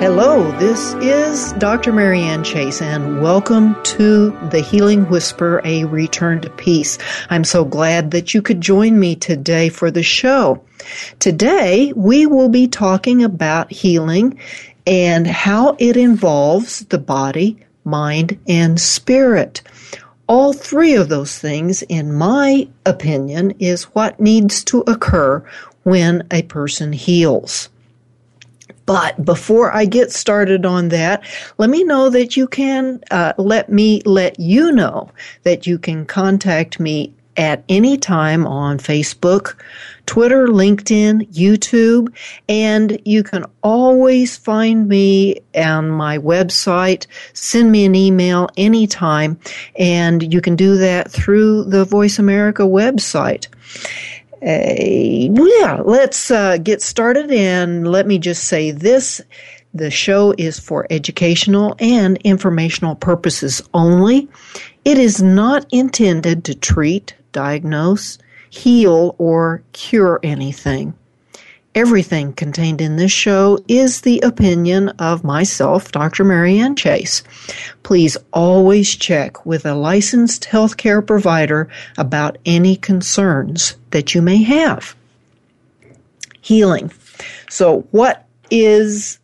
Hello, this is Dr. Marianne Chase, and welcome to the Healing Whisper, a return to peace. I'm so glad that you could join me today for the show. Today, we will be talking about healing and how it involves the body, mind, and spirit. All three of those things, in my opinion, is what needs to occur when a person heals. But before I get started on that, let me know that you can uh, let me let you know that you can contact me at any time on Facebook, Twitter, LinkedIn, YouTube, and you can always find me on my website. Send me an email anytime, and you can do that through the Voice America website. Uh, yeah, let's uh, get started. And let me just say this the show is for educational and informational purposes only. It is not intended to treat, diagnose, heal, or cure anything. Everything contained in this show is the opinion of myself, Dr. Marianne Chase. Please always check with a licensed healthcare provider about any concerns that you may have. Healing. So, what is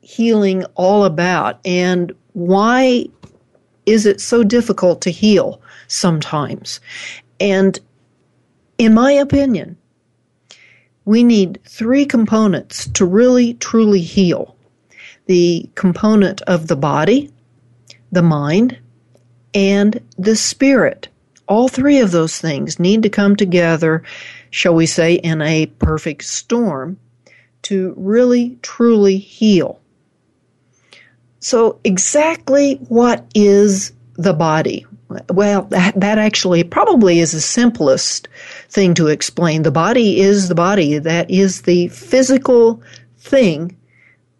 healing all about, and why is it so difficult to heal sometimes? And in my opinion, we need three components to really truly heal the component of the body, the mind, and the spirit. All three of those things need to come together, shall we say, in a perfect storm to really truly heal. So, exactly what is the body? Well, that, that actually probably is the simplest thing to explain. The body is the body. That is the physical thing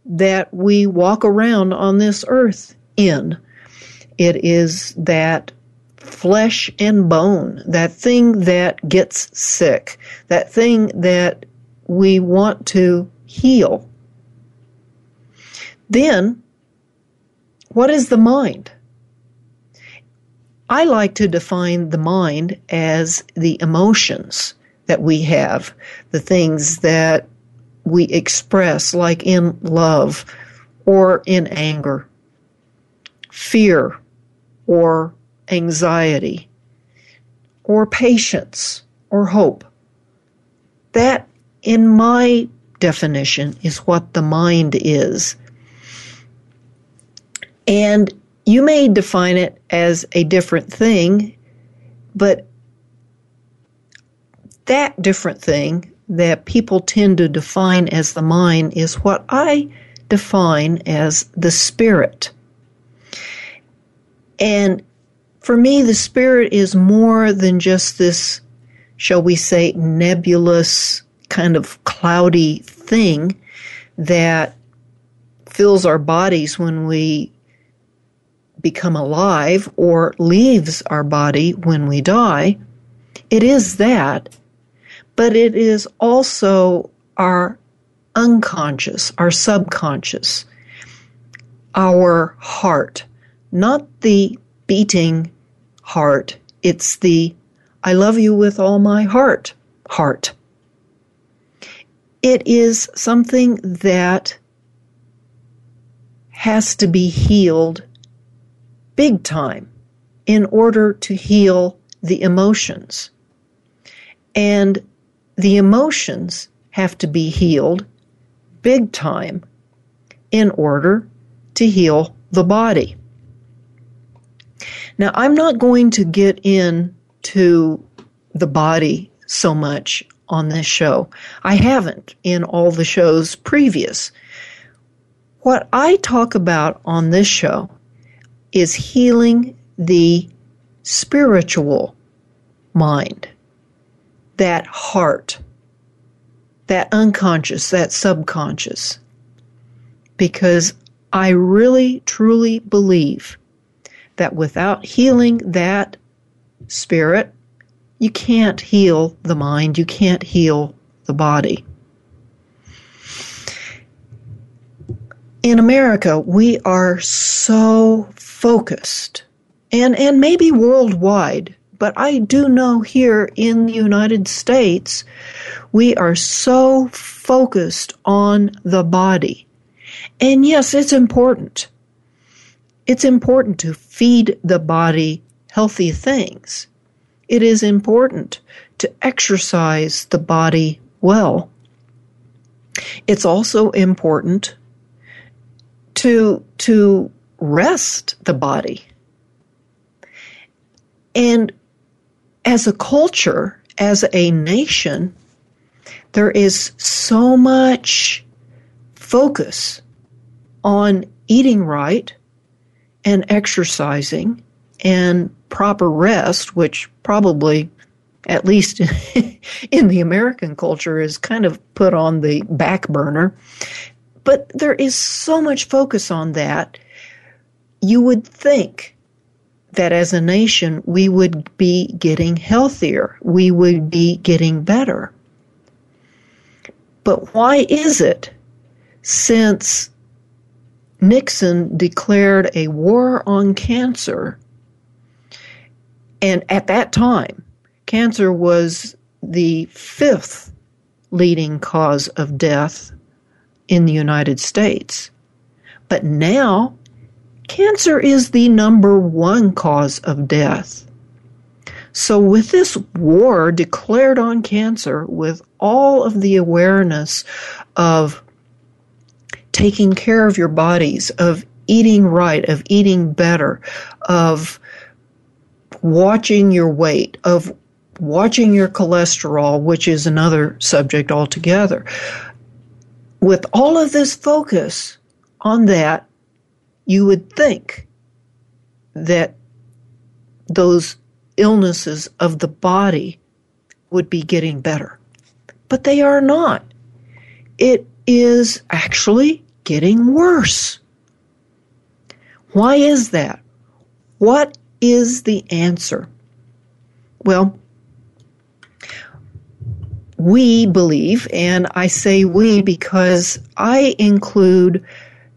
that we walk around on this earth in. It is that flesh and bone, that thing that gets sick, that thing that we want to heal. Then, what is the mind? I like to define the mind as the emotions that we have, the things that we express, like in love or in anger, fear or anxiety, or patience or hope. That, in my definition, is what the mind is. And you may define it as a different thing, but that different thing that people tend to define as the mind is what I define as the spirit. And for me, the spirit is more than just this, shall we say, nebulous, kind of cloudy thing that fills our bodies when we become alive or leaves our body when we die. It is that, but it is also our unconscious, our subconscious, our heart, not the beating heart, it's the I love you with all my heart, heart. It is something that has to be healed big time in order to heal the emotions. And the emotions have to be healed big time in order to heal the body. Now, I'm not going to get into the body so much on this show. I haven't in all the shows previous. What I talk about on this show is healing the spiritual mind, that heart, that unconscious, that subconscious. Because I really, truly believe that without healing that spirit, you can't heal the mind, you can't heal the body. In America, we are so focused, and, and maybe worldwide, but I do know here in the United States, we are so focused on the body. And yes, it's important. It's important to feed the body healthy things. It is important to exercise the body well. It's also important to, to rest the body. And as a culture, as a nation, there is so much focus on eating right and exercising and proper rest, which probably, at least in the American culture, is kind of put on the back burner. But there is so much focus on that. You would think that as a nation, we would be getting healthier, we would be getting better. But why is it since Nixon declared a war on cancer. And at that time, cancer was the fifth leading cause of death in the United States. But now, cancer is the number one cause of death. So, with this war declared on cancer, with all of the awareness of taking care of your bodies, of eating right, of eating better, of watching your weight, of watching your cholesterol, which is another subject altogether. With all of this focus on that, you would think that those illnesses of the body would be getting better. But they are not. It is actually getting worse. Why is that? What is the answer? Well, we believe, and I say we because I include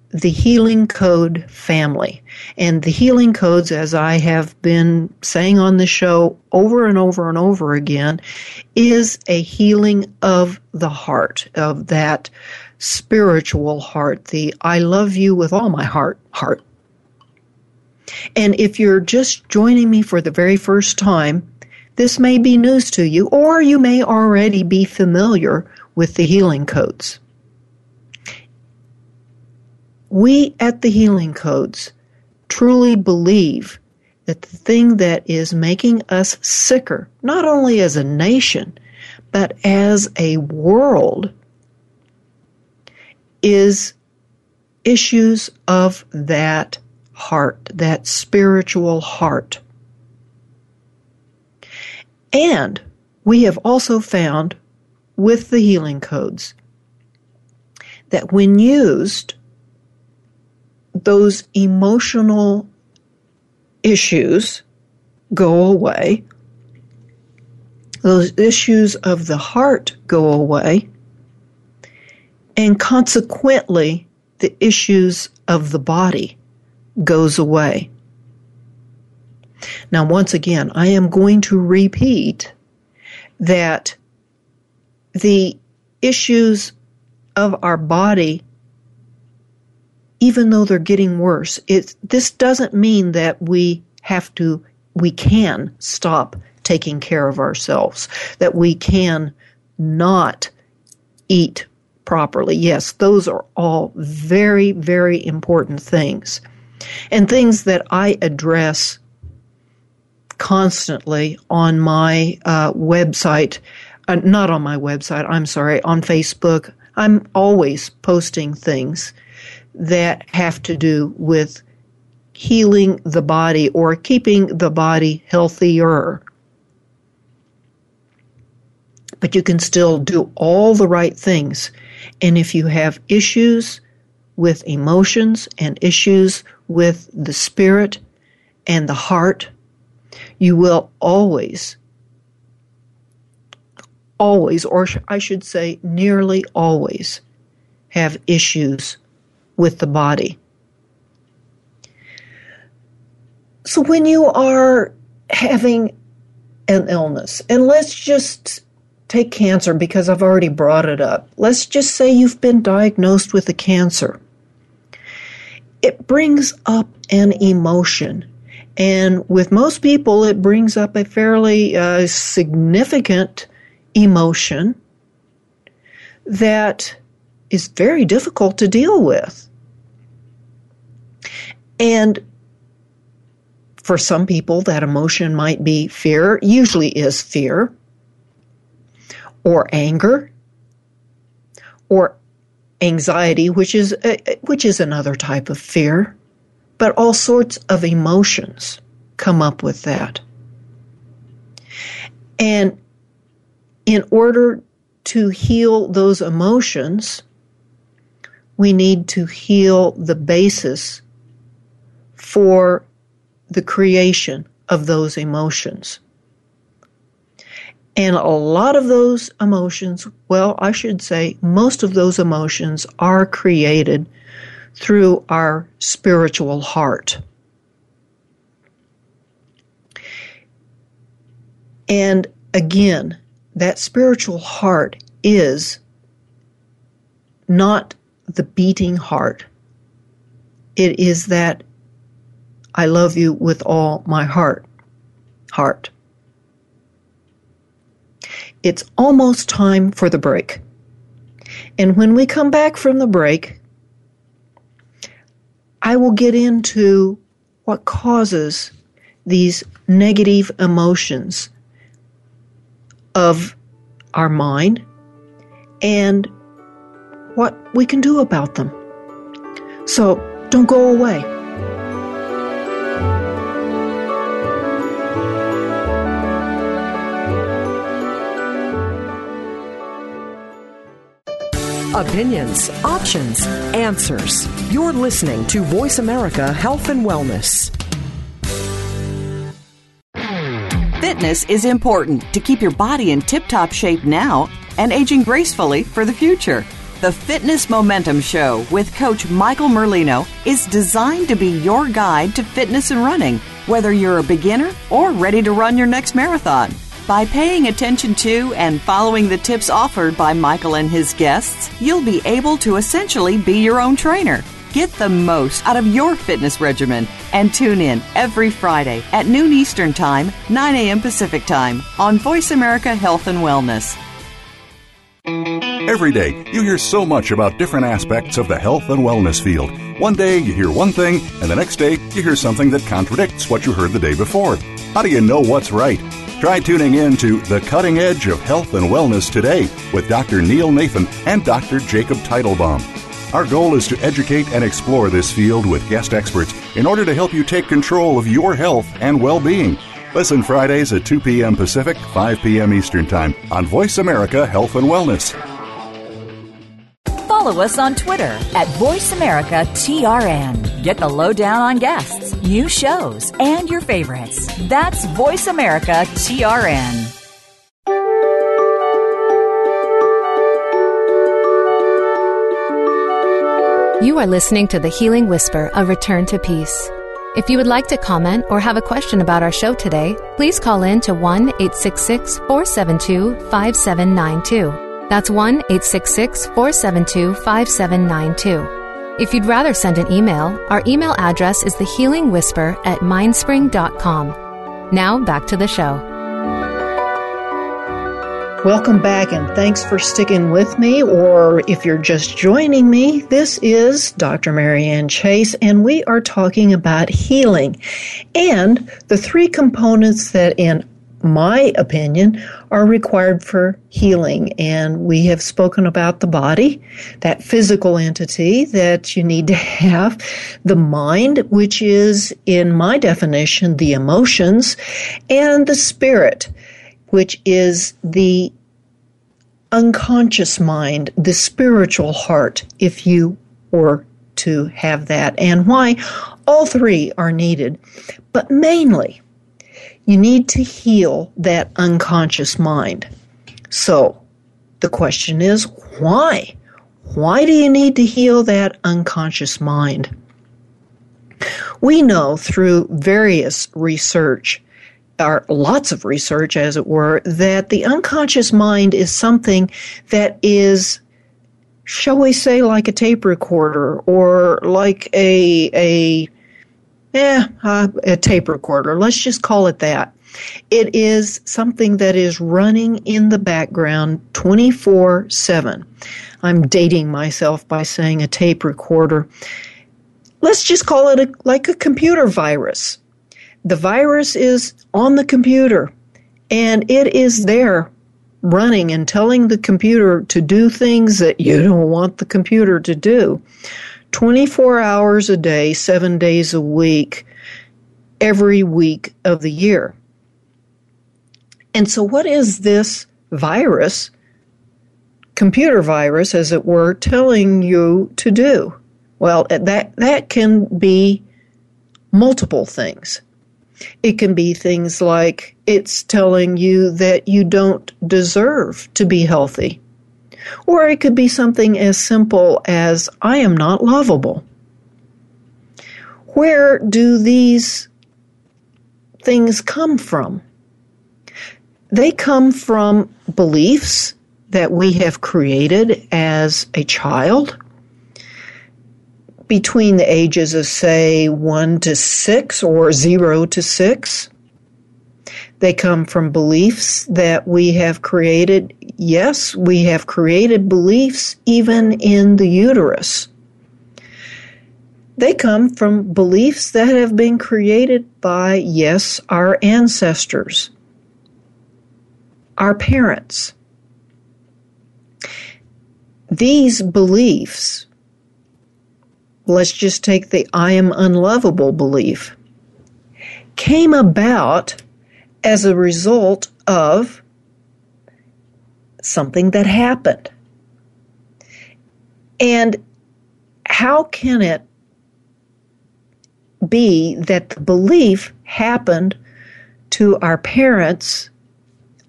the Healing Code family. And the Healing Codes, as I have been saying on the show over and over and over again, is a healing of the heart, of that spiritual heart, the I love you with all my heart heart. And if you're just joining me for the very first time, this may be news to you, or you may already be familiar with the healing codes. We at the healing codes truly believe that the thing that is making us sicker, not only as a nation, but as a world, is issues of that heart, that spiritual heart. And we have also found with the healing codes that when used, those emotional issues go away, those issues of the heart go away, and consequently, the issues of the body goes away. Now, once again, I am going to repeat that the issues of our body, even though they're getting worse, it, this doesn't mean that we have to, we can stop taking care of ourselves, that we can not eat properly. Yes, those are all very, very important things. And things that I address constantly on my uh, website, uh, not on my website, I'm sorry, on Facebook. I'm always posting things that have to do with healing the body or keeping the body healthier. But you can still do all the right things. And if you have issues with emotions and issues with the spirit and the heart, you will always, always, or I should say nearly always, have issues with the body. So when you are having an illness, and let's just take cancer because I've already brought it up. Let's just say you've been diagnosed with a cancer. It brings up an emotion and with most people, it brings up a fairly uh, significant emotion that is very difficult to deal with. And for some people, that emotion might be fear, usually is fear, or anger, or anxiety, which is, uh, which is another type of fear but all sorts of emotions come up with that. And in order to heal those emotions, we need to heal the basis for the creation of those emotions. And a lot of those emotions, well, I should say, most of those emotions are created through our spiritual heart. And again, that spiritual heart is not the beating heart. It is that I love you with all my heart. Heart. It's almost time for the break. And when we come back from the break, I will get into what causes these negative emotions of our mind and what we can do about them. So don't go away. Opinions, options, answers. You're listening to Voice America Health and Wellness. Fitness is important to keep your body in tip top shape now and aging gracefully for the future. The Fitness Momentum Show with Coach Michael Merlino is designed to be your guide to fitness and running, whether you're a beginner or ready to run your next marathon. By paying attention to and following the tips offered by Michael and his guests, you'll be able to essentially be your own trainer. Get the most out of your fitness regimen and tune in every Friday at noon Eastern Time, 9 a.m. Pacific Time on Voice America Health and Wellness. Every day, you hear so much about different aspects of the health and wellness field. One day, you hear one thing, and the next day, you hear something that contradicts what you heard the day before. How do you know what's right? Try tuning in to The Cutting Edge of Health and Wellness today with Dr. Neil Nathan and Dr. Jacob Teitelbaum. Our goal is to educate and explore this field with guest experts in order to help you take control of your health and well being. Listen Fridays at 2 p.m. Pacific, 5 p.m. Eastern Time on Voice America Health and Wellness. Follow us on Twitter at VoiceAmericaTRN. Get the lowdown on guests, new shows, and your favorites. That's VoiceAmericaTRN. You are listening to The Healing Whisper, A Return to Peace. If you would like to comment or have a question about our show today, please call in to 1 866 472 5792. That's 1 866 472 5792. If you'd rather send an email, our email address is thehealingwhisper at mindspring.com. Now back to the show. Welcome back and thanks for sticking with me. Or if you're just joining me, this is Dr. Marianne Chase and we are talking about healing and the three components that, in my opinion, are required for healing. And we have spoken about the body, that physical entity that you need to have, the mind, which is, in my definition, the emotions, and the spirit which is the unconscious mind, the spiritual heart, if you were to have that, and why all three are needed. But mainly, you need to heal that unconscious mind. So, the question is why? Why do you need to heal that unconscious mind? We know through various research are lots of research, as it were, that the unconscious mind is something that is, shall we say, like a tape recorder or like a a eh, uh, a tape recorder. Let's just call it that. It is something that is running in the background 24 7. I'm dating myself by saying a tape recorder. Let's just call it a, like a computer virus. The virus is on the computer and it is there running and telling the computer to do things that you don't want the computer to do 24 hours a day, seven days a week, every week of the year. And so, what is this virus, computer virus, as it were, telling you to do? Well, that, that can be multiple things. It can be things like it's telling you that you don't deserve to be healthy. Or it could be something as simple as, I am not lovable. Where do these things come from? They come from beliefs that we have created as a child between the ages of, say, 1 to 6 or 0 to 6. They come from beliefs that we have created. Yes, we have created beliefs even in the uterus. They come from beliefs that have been created by, yes, our ancestors, our parents. These beliefs let's just take the I am unlovable belief, came about as a result of something that happened. And how can it be that the belief happened to our parents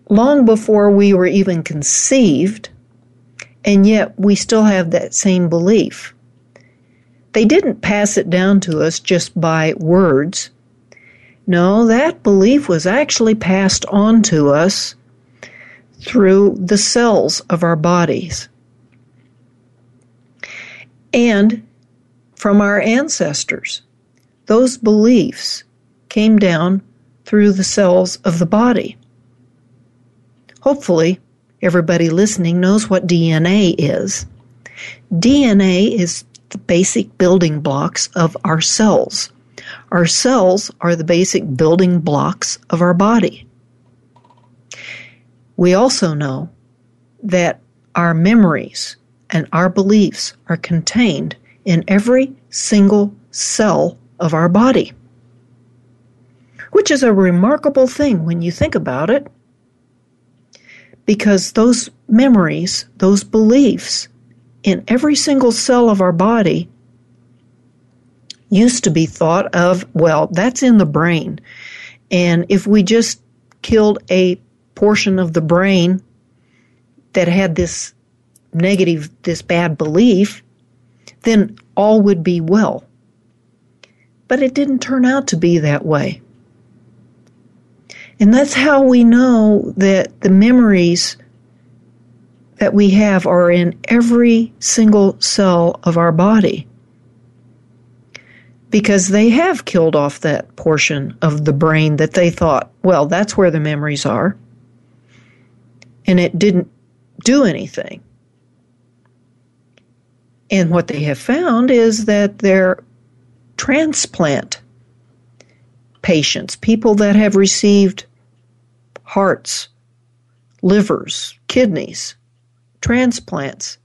long before we were even conceived, and yet we still have that same belief? They didn't pass it down to us just by words. No, that belief was actually passed on to us through the cells of our bodies. And from our ancestors. Those beliefs came down through the cells of the body. Hopefully, everybody listening knows what DNA is. DNA is the basic building blocks of our cells. Our cells are the basic building blocks of our body. We also know that our memories and our beliefs are contained in every single cell of our body, which is a remarkable thing when you think about it, because those memories, those beliefs, in every single cell of our body used to be thought of, well, that's in the brain. And if we just killed a portion of the brain that had this negative, this bad belief, then all would be well. But it didn't turn out to be that way. And that's how we know that the memories that we have are in every single cell of our body. Because they have killed off that portion of the brain that they thought, well, that's where the memories are. And it didn't do anything. And what they have found is that their transplant patients, people that have received hearts, livers, kidneys, transplants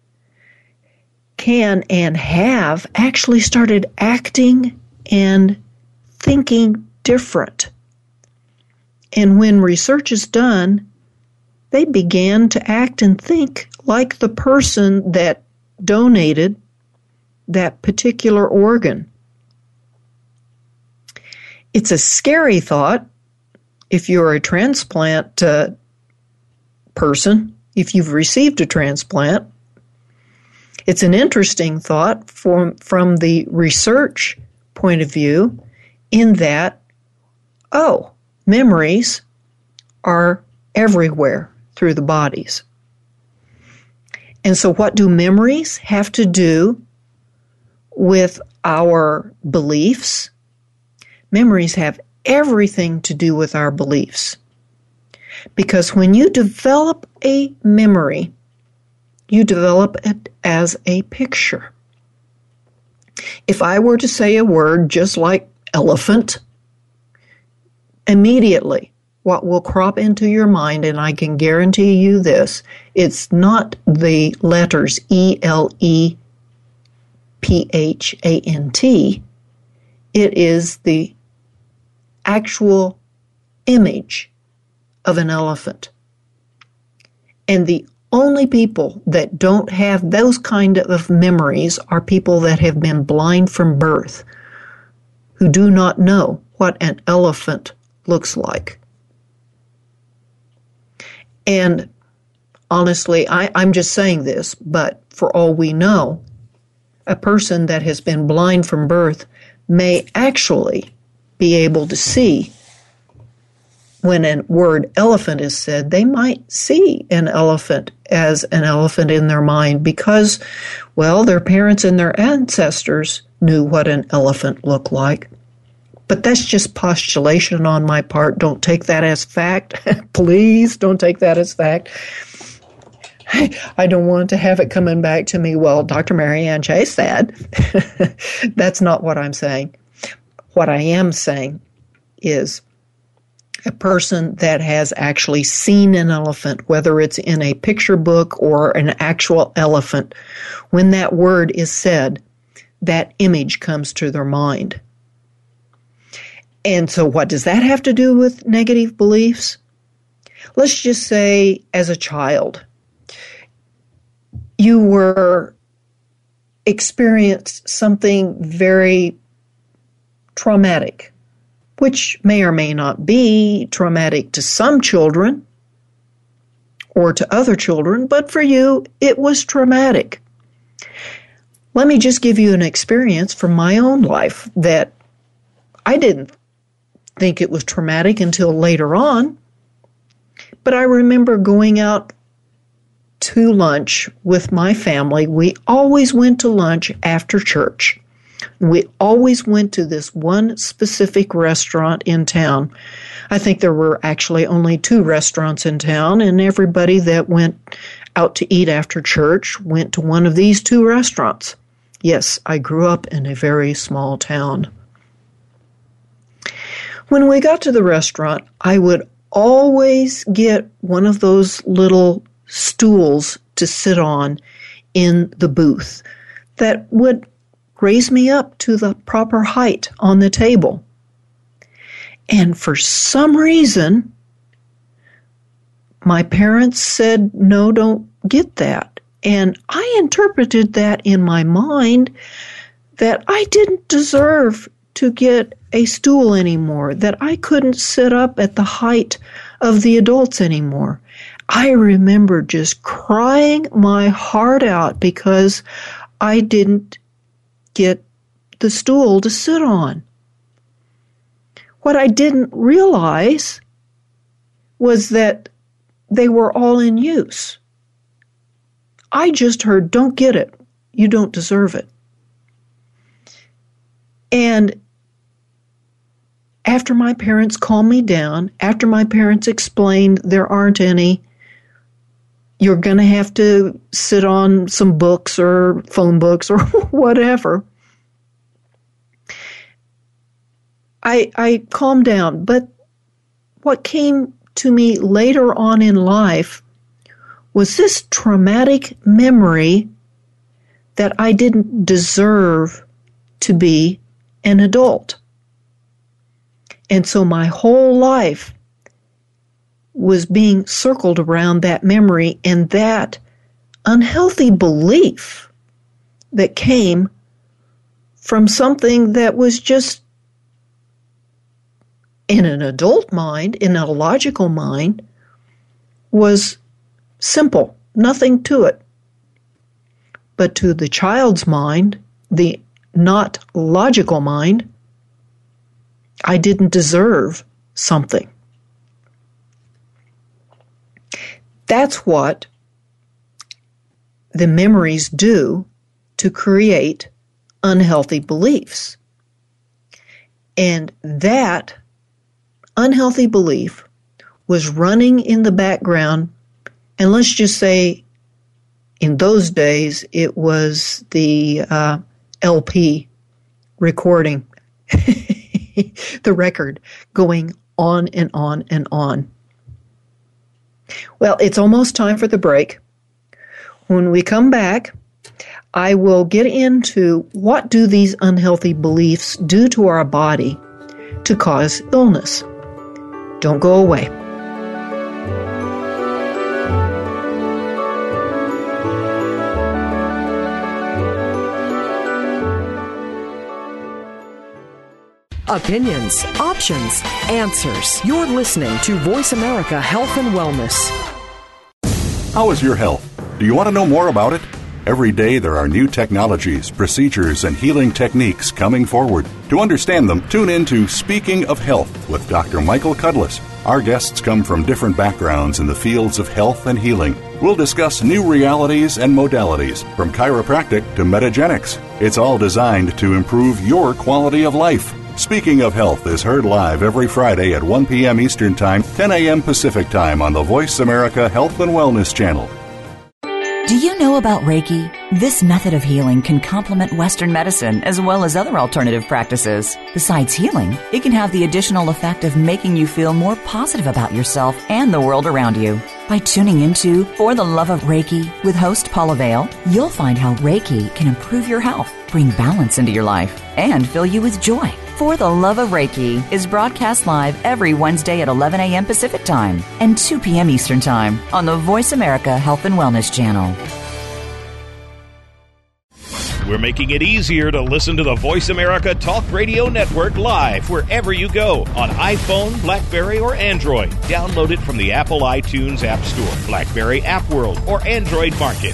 can and have actually started acting and thinking different. And when research is done, they began to act and think like the person that donated that particular organ. It's a scary thought if you're a transplant uh, person if you've received a transplant. It's an interesting thought from, from the research point of view, in that, oh, memories are everywhere through the bodies. And so, what do memories have to do with our beliefs? Memories have everything to do with our beliefs. Because when you develop a memory, you develop it as a picture. If I were to say a word just like elephant, immediately what will crop into your mind, and I can guarantee you this, it's not the letters E L E P H A N T, it is the actual image of an elephant. And the only people that don't have those kind of memories are people that have been blind from birth, who do not know what an elephant looks like. And honestly, I, I'm just saying this, but for all we know, a person that has been blind from birth may actually be able to see when a word elephant is said, they might see an elephant as an elephant in their mind because, well, their parents and their ancestors knew what an elephant looked like. But that's just postulation on my part. Don't take that as fact. Please don't take that as fact. I don't want to have it coming back to me, well, Dr. Marianne Chase said. that's not what I'm saying. What I am saying is a person that has actually seen an elephant, whether it's in a picture book or an actual elephant, when that word is said, that image comes to their mind. And so, what does that have to do with negative beliefs? Let's just say, as a child, you were experienced something very traumatic which may or may not be traumatic to some children or to other children, but for you, it was traumatic. Let me just give you an experience from my own life that I didn't think it was traumatic until later on. But I remember going out to lunch with my family. We always went to lunch after church. We always went to this one specific restaurant in town. I think there were actually only two restaurants in town, and everybody that went out to eat after church went to one of these two restaurants. Yes, I grew up in a very small town. When we got to the restaurant, I would always get one of those little stools to sit on in the booth that would raise me up to the proper height on the table. And for some reason, my parents said, no, don't get that. And I interpreted that in my mind that I didn't deserve to get a stool anymore, that I couldn't sit up at the height of the adults anymore. I remember just crying my heart out because I didn't get the stool to sit on. what I didn't realize was that they were all in use. I just heard, don't get it. You don't deserve it. And after my parents calmed me down, after my parents explained there aren't any, you're going to have to sit on some books or phone books or whatever. I, I calmed down. But what came to me later on in life was this traumatic memory that I didn't deserve to be an adult. And so my whole life was being circled around that memory and that unhealthy belief that came from something that was just in an adult mind, in a logical mind, was simple, nothing to it. But to the child's mind, the not logical mind, I didn't deserve something. That's what the memories do to create unhealthy beliefs. And that unhealthy belief was running in the background, and let's just say in those days it was the uh, LP recording, the record going on and on and on. Well, it's almost time for the break. When we come back, I will get into what do these unhealthy beliefs do to our body to cause illness. Don't go away. Opinions, options, answers. You're listening to Voice America Health and Wellness. How is your health? Do you want to know more about it? Every day there are new technologies, procedures, and healing techniques coming forward. To understand them, tune in to Speaking of Health with Dr. Michael Cudlis. Our guests come from different backgrounds in the fields of health and healing. We'll discuss new realities and modalities, from chiropractic to metagenics. It's all designed to improve your quality of life. Speaking of Health is heard live every Friday at 1 p.m. Eastern Time, 10 a.m. Pacific Time on the Voice America Health and Wellness Channel. Do you know about Reiki? This method of healing can complement Western medicine as well as other alternative practices. Besides healing, it can have the additional effect of making you feel more positive about yourself and the world around you. By tuning into For the Love of Reiki with host Paula Vale, you'll find how Reiki can improve your health, bring balance into your life, and fill you with joy. For the Love of Reiki is broadcast live every Wednesday at 11 a.m. Pacific Time and 2 p.m. Eastern Time on the Voice America Health and Wellness Channel. We're making it easier to listen to the Voice America Talk Radio Network live wherever you go on iPhone, Blackberry, or Android. Download it from the Apple iTunes App Store, Blackberry App World, or Android Market.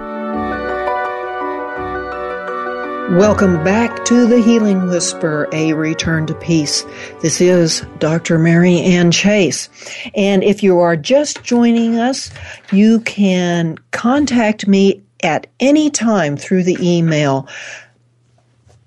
Welcome back to the Healing Whisper, a return to peace. This is Dr. Marianne Chase. And if you are just joining us, you can contact me at any time through the email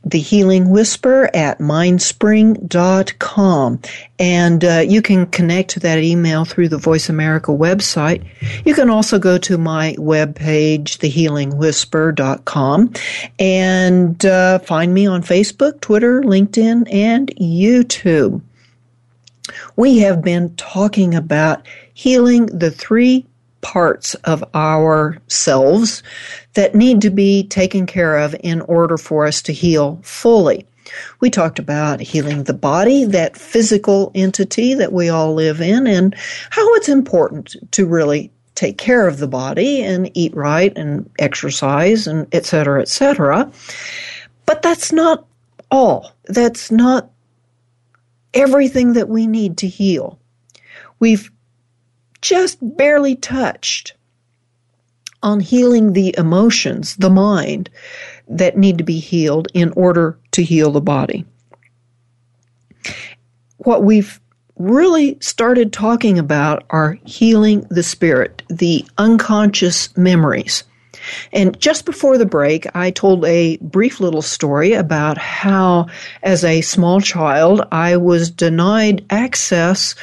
the Healing Whisper at mindspring.com. And uh, you can connect to that email through the Voice America website. You can also go to my webpage, thehealingwhisper.com, and uh, find me on Facebook, Twitter, LinkedIn, and YouTube. We have been talking about healing the three parts of ourselves that need to be taken care of in order for us to heal fully. We talked about healing the body, that physical entity that we all live in, and how it's important to really take care of the body and eat right and exercise and et cetera, et cetera. But that's not all. That's not everything that we need to heal. We've just barely touched on healing the emotions, the mind, that need to be healed in order to heal the body. What we've really started talking about are healing the spirit, the unconscious memories. And just before the break, I told a brief little story about how, as a small child, I was denied access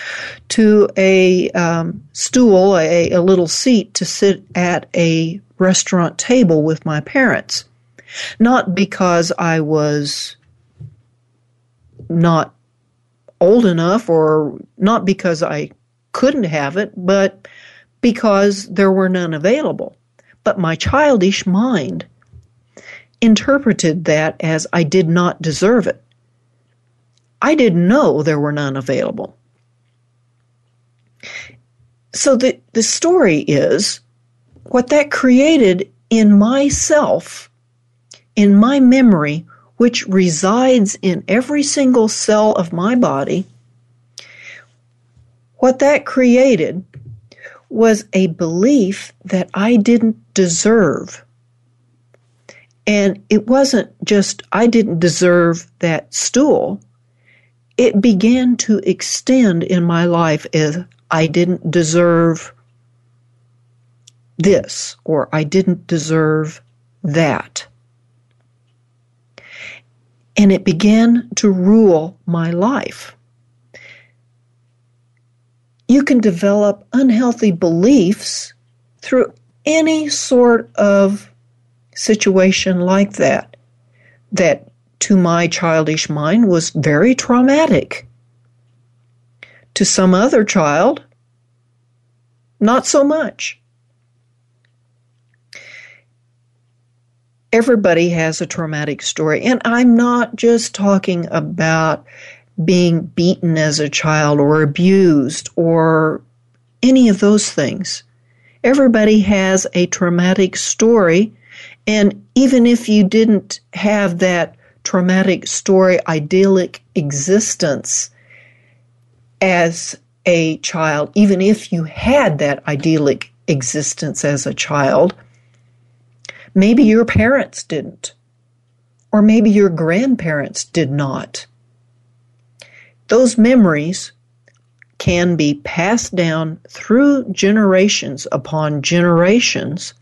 to a um, stool, a, a little seat to sit at a restaurant table with my parents. Not because I was not old enough or not because I couldn't have it, but because there were none available. But my childish mind interpreted that as I did not deserve it. I didn't know there were none available. So the, the story is what that created in myself, in my memory, which resides in every single cell of my body, what that created was a belief that I didn't deserve. And it wasn't just I didn't deserve that stool. It began to extend in my life as I didn't deserve this or I didn't deserve that. And it began to rule my life you can develop unhealthy beliefs through any sort of situation like that, that to my childish mind was very traumatic. To some other child, not so much. Everybody has a traumatic story, and I'm not just talking about being beaten as a child or abused or any of those things. Everybody has a traumatic story, and even if you didn't have that traumatic story, idyllic existence as a child, even if you had that idyllic existence as a child, maybe your parents didn't, or maybe your grandparents did not. Those memories can be passed down through generations upon generations,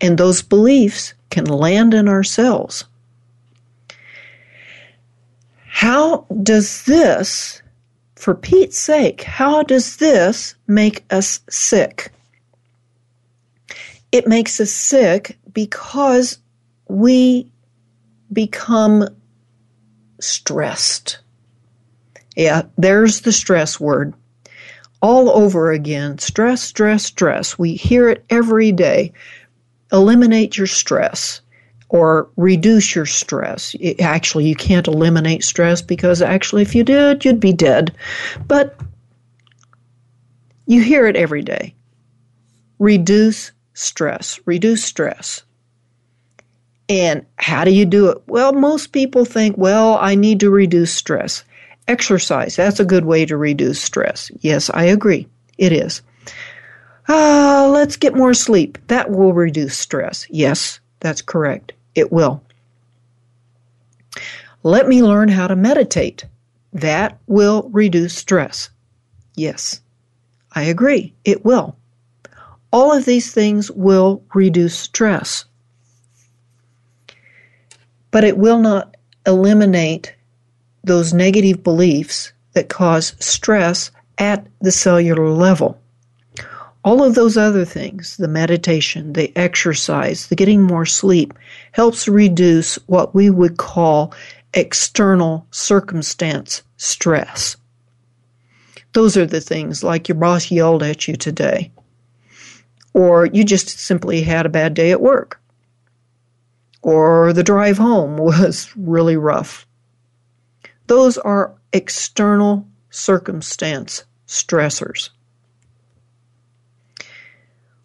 and those beliefs can land in our cells. How does this, for Pete's sake, how does this make us sick? It makes us sick because we become stressed. Yeah, there's the stress word. All over again. Stress, stress, stress. We hear it every day. Eliminate your stress or reduce your stress. It, actually, you can't eliminate stress because actually, if you did, you'd be dead. But you hear it every day. Reduce stress. Reduce stress. And how do you do it? Well, most people think, well, I need to reduce stress. Exercise, that's a good way to reduce stress. Yes, I agree. It is. Uh, let's get more sleep. That will reduce stress. Yes, that's correct. It will. Let me learn how to meditate. That will reduce stress. Yes, I agree. It will. All of these things will reduce stress. But it will not eliminate those negative beliefs that cause stress at the cellular level. All of those other things, the meditation, the exercise, the getting more sleep, helps reduce what we would call external circumstance stress. Those are the things like your boss yelled at you today, or you just simply had a bad day at work, or the drive home was really rough. Those are external circumstance stressors.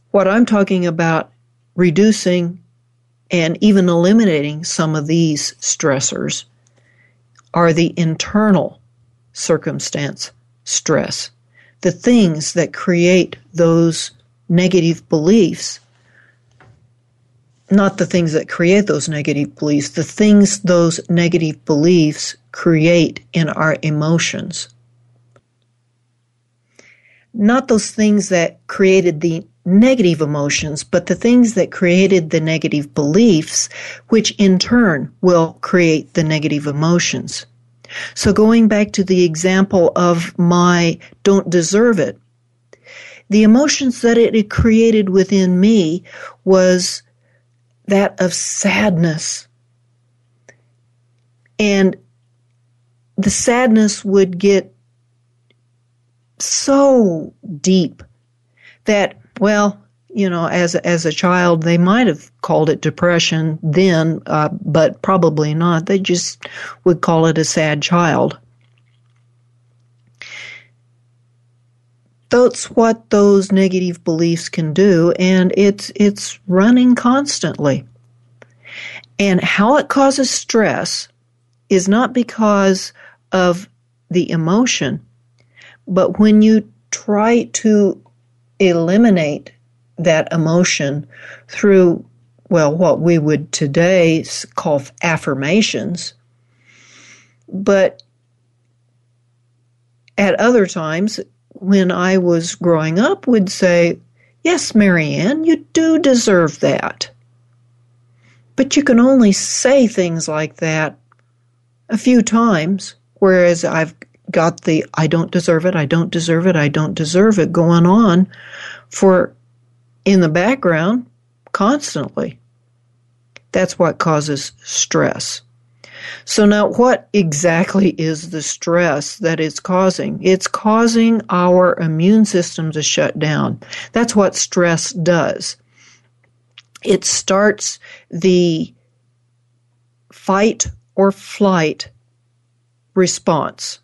What I'm talking about reducing and even eliminating some of these stressors are the internal circumstance stress, the things that create those negative beliefs. Not the things that create those negative beliefs, the things those negative beliefs create in our emotions. Not those things that created the negative emotions, but the things that created the negative beliefs, which in turn will create the negative emotions. So going back to the example of my don't deserve it, the emotions that it created within me was that of sadness. And the sadness would get so deep that well, you know, as as a child, they might have called it depression then, uh, but probably not. They just would call it a sad child. That's what those negative beliefs can do, and it's it's running constantly. And how it causes stress is not because of the emotion, but when you try to eliminate that emotion through, well, what we would today call affirmations. But at other times, when I was growing up, would say, Yes, Marianne, you do deserve that. But you can only say things like that a few times, whereas I've got the I don't deserve it, I don't deserve it, I don't deserve it going on for in the background constantly. That's what causes stress. So now what exactly is the stress that it's causing? It's causing our immune system to shut down. That's what stress does. It starts the fight or flight response.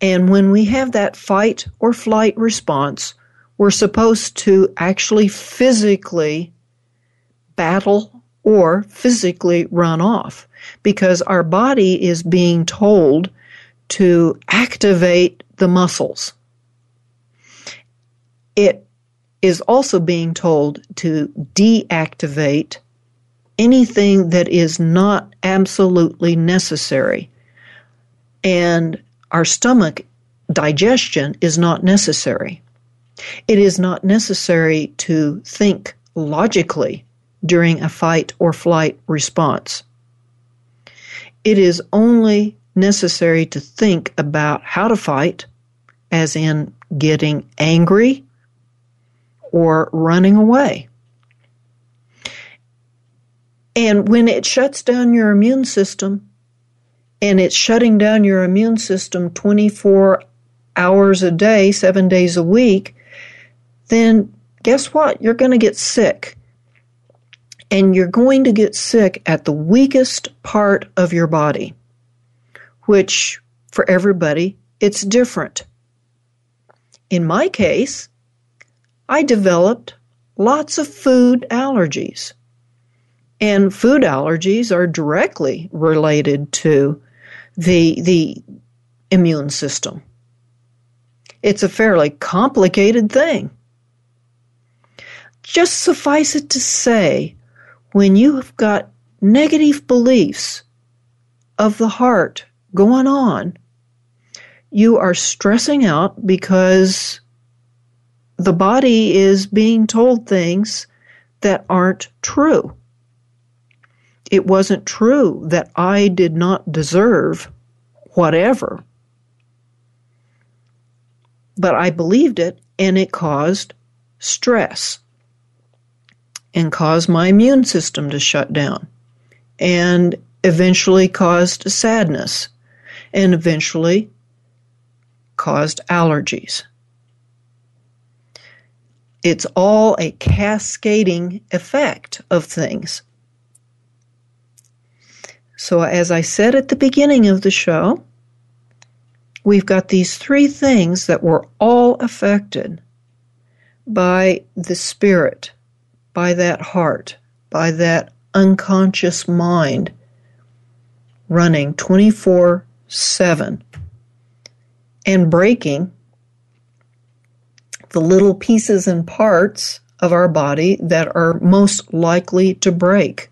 And when we have that fight or flight response, we're supposed to actually physically battle or physically run off because our body is being told to activate the muscles. It is also being told to deactivate anything that is not absolutely necessary. And our stomach digestion is not necessary. It is not necessary to think logically during a fight or flight response. It is only necessary to think about how to fight, as in getting angry or running away. And when it shuts down your immune system, and it's shutting down your immune system 24 hours a day, seven days a week, then guess what? You're going to get sick. And you're going to get sick at the weakest part of your body, which for everybody, it's different. In my case, I developed lots of food allergies. And food allergies are directly related to the the immune system. It's a fairly complicated thing. Just suffice it to say, when you have got negative beliefs of the heart going on, you are stressing out because the body is being told things that aren't true. It wasn't true that I did not deserve whatever. But I believed it and it caused stress and caused my immune system to shut down and eventually caused sadness and eventually caused allergies. It's all a cascading effect of things. So, as I said at the beginning of the show, we've got these three things that were all affected by the spirit, by that heart, by that unconscious mind running 24 7 and breaking the little pieces and parts of our body that are most likely to break.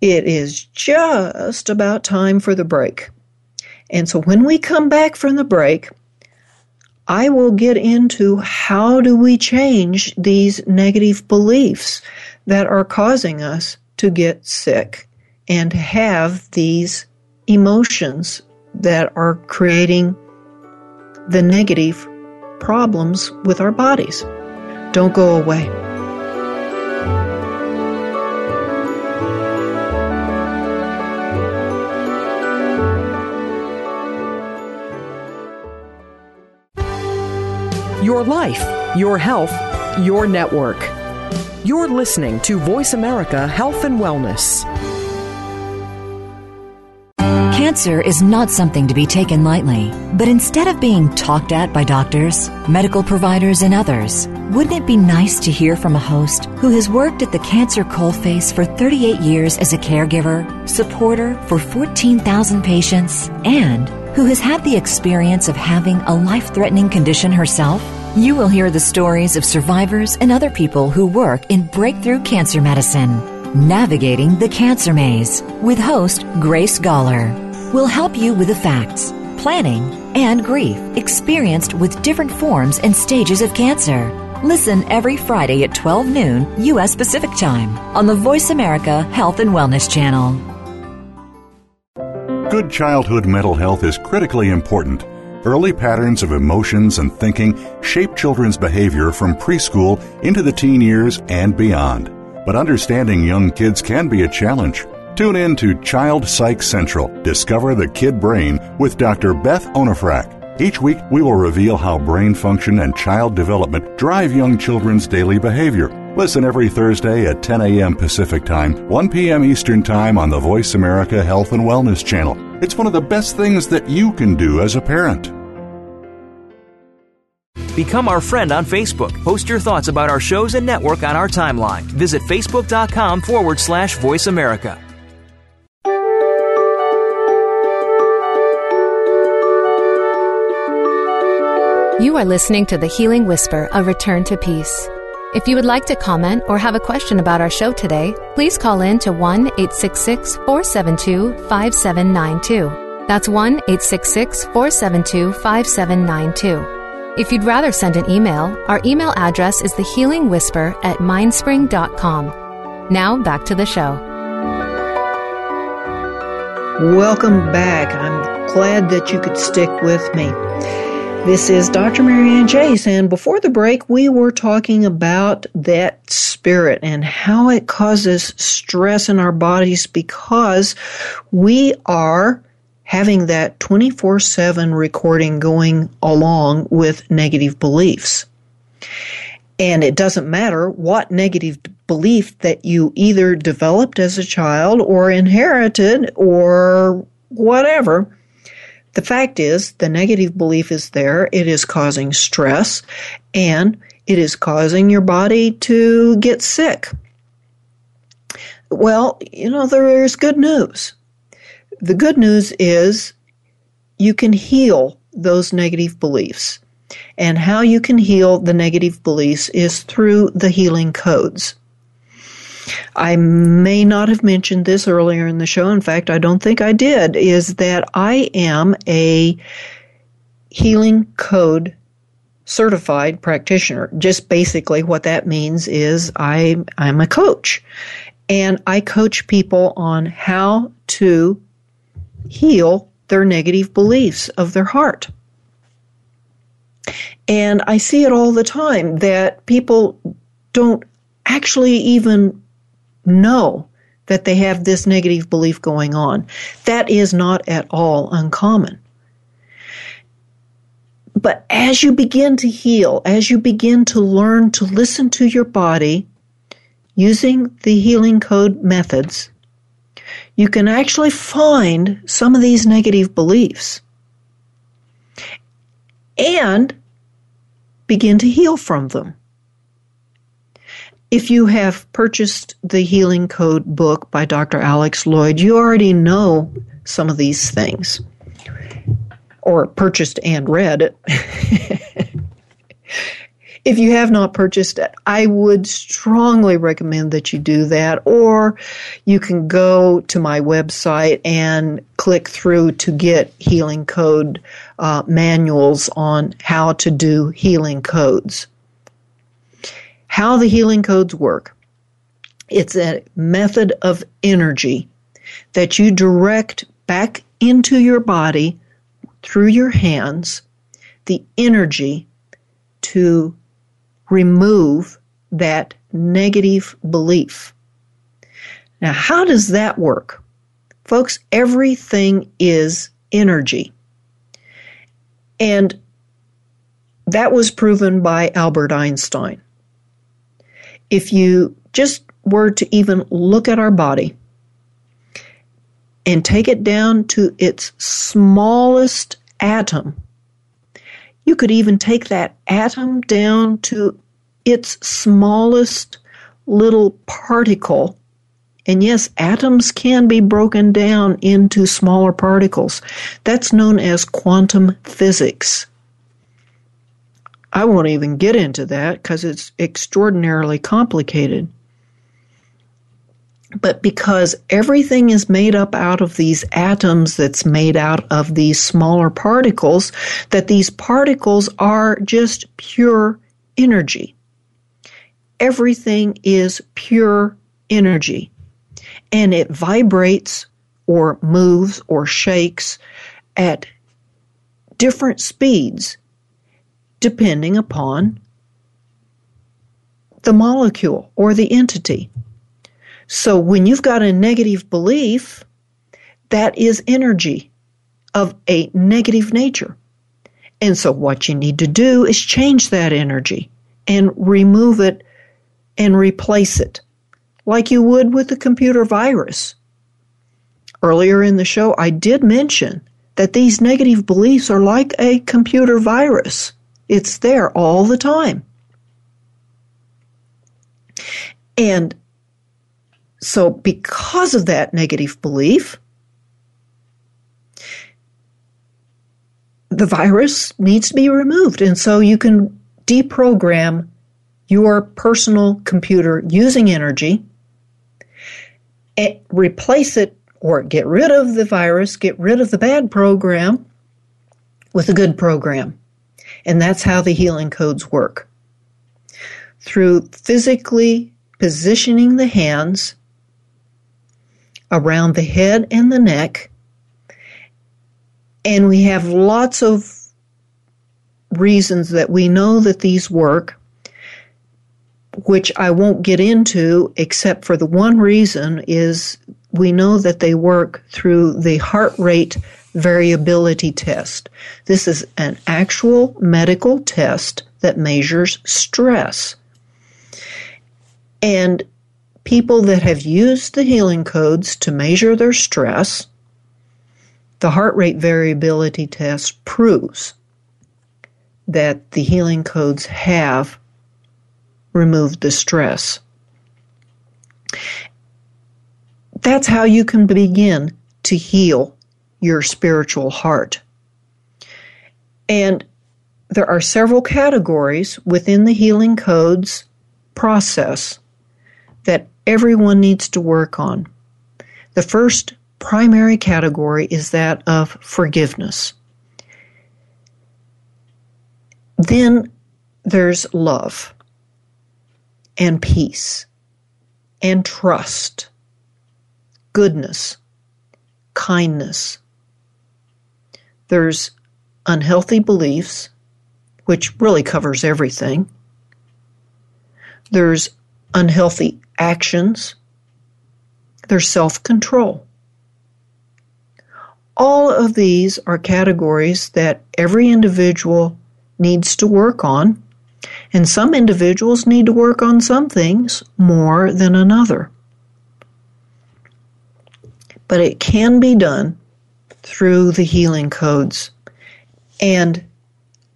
It is just about time for the break. And so when we come back from the break, I will get into how do we change these negative beliefs that are causing us to get sick and have these emotions that are creating the negative problems with our bodies. Don't go away. Your life, your health, your network. You're listening to Voice America Health and Wellness. Cancer is not something to be taken lightly, but instead of being talked at by doctors, medical providers, and others, wouldn't it be nice to hear from a host who has worked at the cancer coalface for 38 years as a caregiver, supporter for 14,000 patients, and who has had the experience of having a life threatening condition herself? You will hear the stories of survivors and other people who work in breakthrough cancer medicine. Navigating the Cancer Maze with host Grace Gawler will help you with the facts, planning, and grief experienced with different forms and stages of cancer. Listen every Friday at 12 noon U.S. Pacific Time on the Voice America Health and Wellness Channel. Good childhood mental health is critically important. Early patterns of emotions and thinking shape children's behavior from preschool into the teen years and beyond. But understanding young kids can be a challenge. Tune in to Child Psych Central. Discover the kid brain with Dr. Beth Onufrak. Each week, we will reveal how brain function and child development drive young children's daily behavior. Listen every Thursday at 10 a.m. Pacific Time, 1 p.m. Eastern Time on the Voice America Health and Wellness Channel. It's one of the best things that you can do as a parent. Become our friend on Facebook. Post your thoughts about our shows and network on our timeline. Visit facebook.com forward slash voice America. You are listening to The Healing Whisper, a return to peace. If you would like to comment or have a question about our show today, please call in to 1 866 472 5792. That's 1 866 472 5792. If you'd rather send an email, our email address is thehealingwhisper at mindspring.com. Now back to the show. Welcome back. I'm glad that you could stick with me. This is Dr. Marianne Chase, and before the break, we were talking about that spirit and how it causes stress in our bodies because we are having that 24 7 recording going along with negative beliefs. And it doesn't matter what negative belief that you either developed as a child or inherited or whatever the fact is, the negative belief is there. It is causing stress and it is causing your body to get sick. Well, you know, there is good news. The good news is you can heal those negative beliefs. And how you can heal the negative beliefs is through the healing codes. I may not have mentioned this earlier in the show. In fact, I don't think I did. Is that I am a healing code certified practitioner. Just basically what that means is I, I'm a coach. And I coach people on how to heal their negative beliefs of their heart. And I see it all the time that people don't actually even know that they have this negative belief going on. That is not at all uncommon. But as you begin to heal, as you begin to learn to listen to your body, using the healing code methods, you can actually find some of these negative beliefs and begin to heal from them. If you have purchased the Healing Code book by Dr. Alex Loyd, you already know some of these things, or purchased and read it. if you have not purchased it, I would strongly recommend that you do that, or you can go to my website and click through to get Healing Code uh, manuals on how to do healing codes how the healing codes work. It's a method of energy that you direct back into your body through your hands, the energy to remove that negative belief. Now, how does that work? Folks, everything is energy. And that was proven by Albert Einstein if you just were to even look at our body and take it down to its smallest atom, you could even take that atom down to its smallest little particle. And yes, atoms can be broken down into smaller particles. That's known as quantum physics. I won't even get into that because it's extraordinarily complicated. But because everything is made up out of these atoms that's made out of these smaller particles, that these particles are just pure energy. Everything is pure energy. And it vibrates or moves or shakes at different speeds depending upon the molecule or the entity. So when you've got a negative belief, that is energy of a negative nature. And so what you need to do is change that energy and remove it and replace it like you would with a computer virus. Earlier in the show, I did mention that these negative beliefs are like a computer virus. It's there all the time. And so, because of that negative belief, the virus needs to be removed. And so, you can deprogram your personal computer using energy, eh, replace it or get rid of the virus, get rid of the bad program with a good program. And that's how the healing codes work. Through physically positioning the hands around the head and the neck. And we have lots of reasons that we know that these work, which I won't get into except for the one reason is we know that they work through the heart rate variability test. This is an actual medical test that measures stress. And people that have used the healing codes to measure their stress, the heart rate variability test proves that the healing codes have removed the stress. That's how you can begin to heal your spiritual heart. And there are several categories within the healing codes process that everyone needs to work on. The first primary category is that of forgiveness. Then there's love and peace and trust, goodness, kindness, there's unhealthy beliefs, which really covers everything. There's unhealthy actions. their self control. All of these are categories that every individual needs to work on, And some individuals need to work on some things more than another. But it can be done through the healing codes. And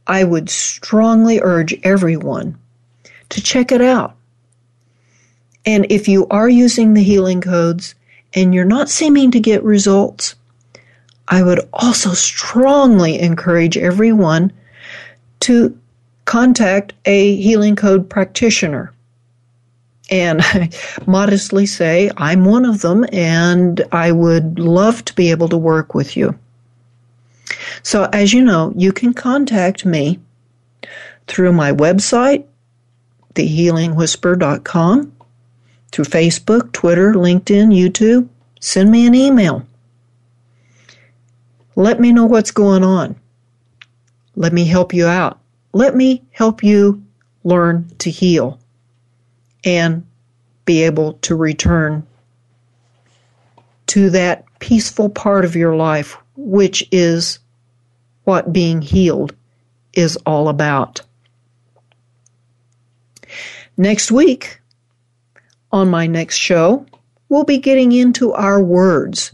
I would strongly urge everyone to check it out. And if you are using the healing codes and you're not seeming to get results, I would also strongly encourage everyone to contact a healing code practitioner. And I modestly say, I'm one of them, and I would love to be able to work with you. So, as you know, you can contact me through my website, thehealingwhisper.com, through Facebook, Twitter, LinkedIn, YouTube. Send me an email. Let me know what's going on. Let me help you out. Let me help you learn to heal and be able to return to that peaceful part of your life, which is what being healed is all about. Next week, on my next show, we'll be getting into our words.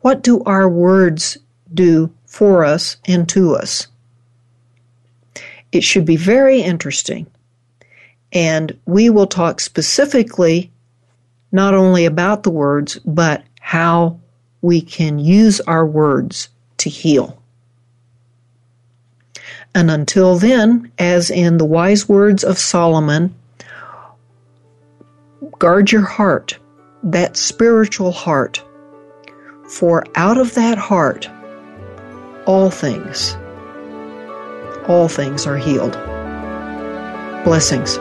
What do our words do for us and to us? It should be very interesting. And we will talk specifically not only about the words, but how we can use our words to heal. And until then, as in the wise words of Solomon, guard your heart, that spiritual heart, for out of that heart, all things, all things are healed. Blessings.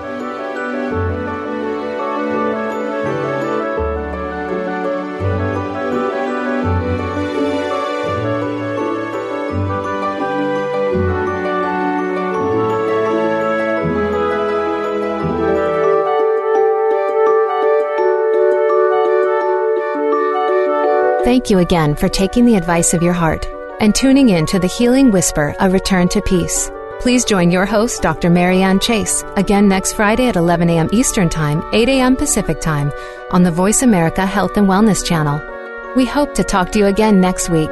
Thank you again for taking the advice of your heart and tuning in to the Healing Whisper, A Return to Peace. Please join your host, Dr. Marianne Chase, again next Friday at 11 a.m. Eastern Time, 8 a.m. Pacific Time on the Voice America Health and Wellness Channel. We hope to talk to you again next week.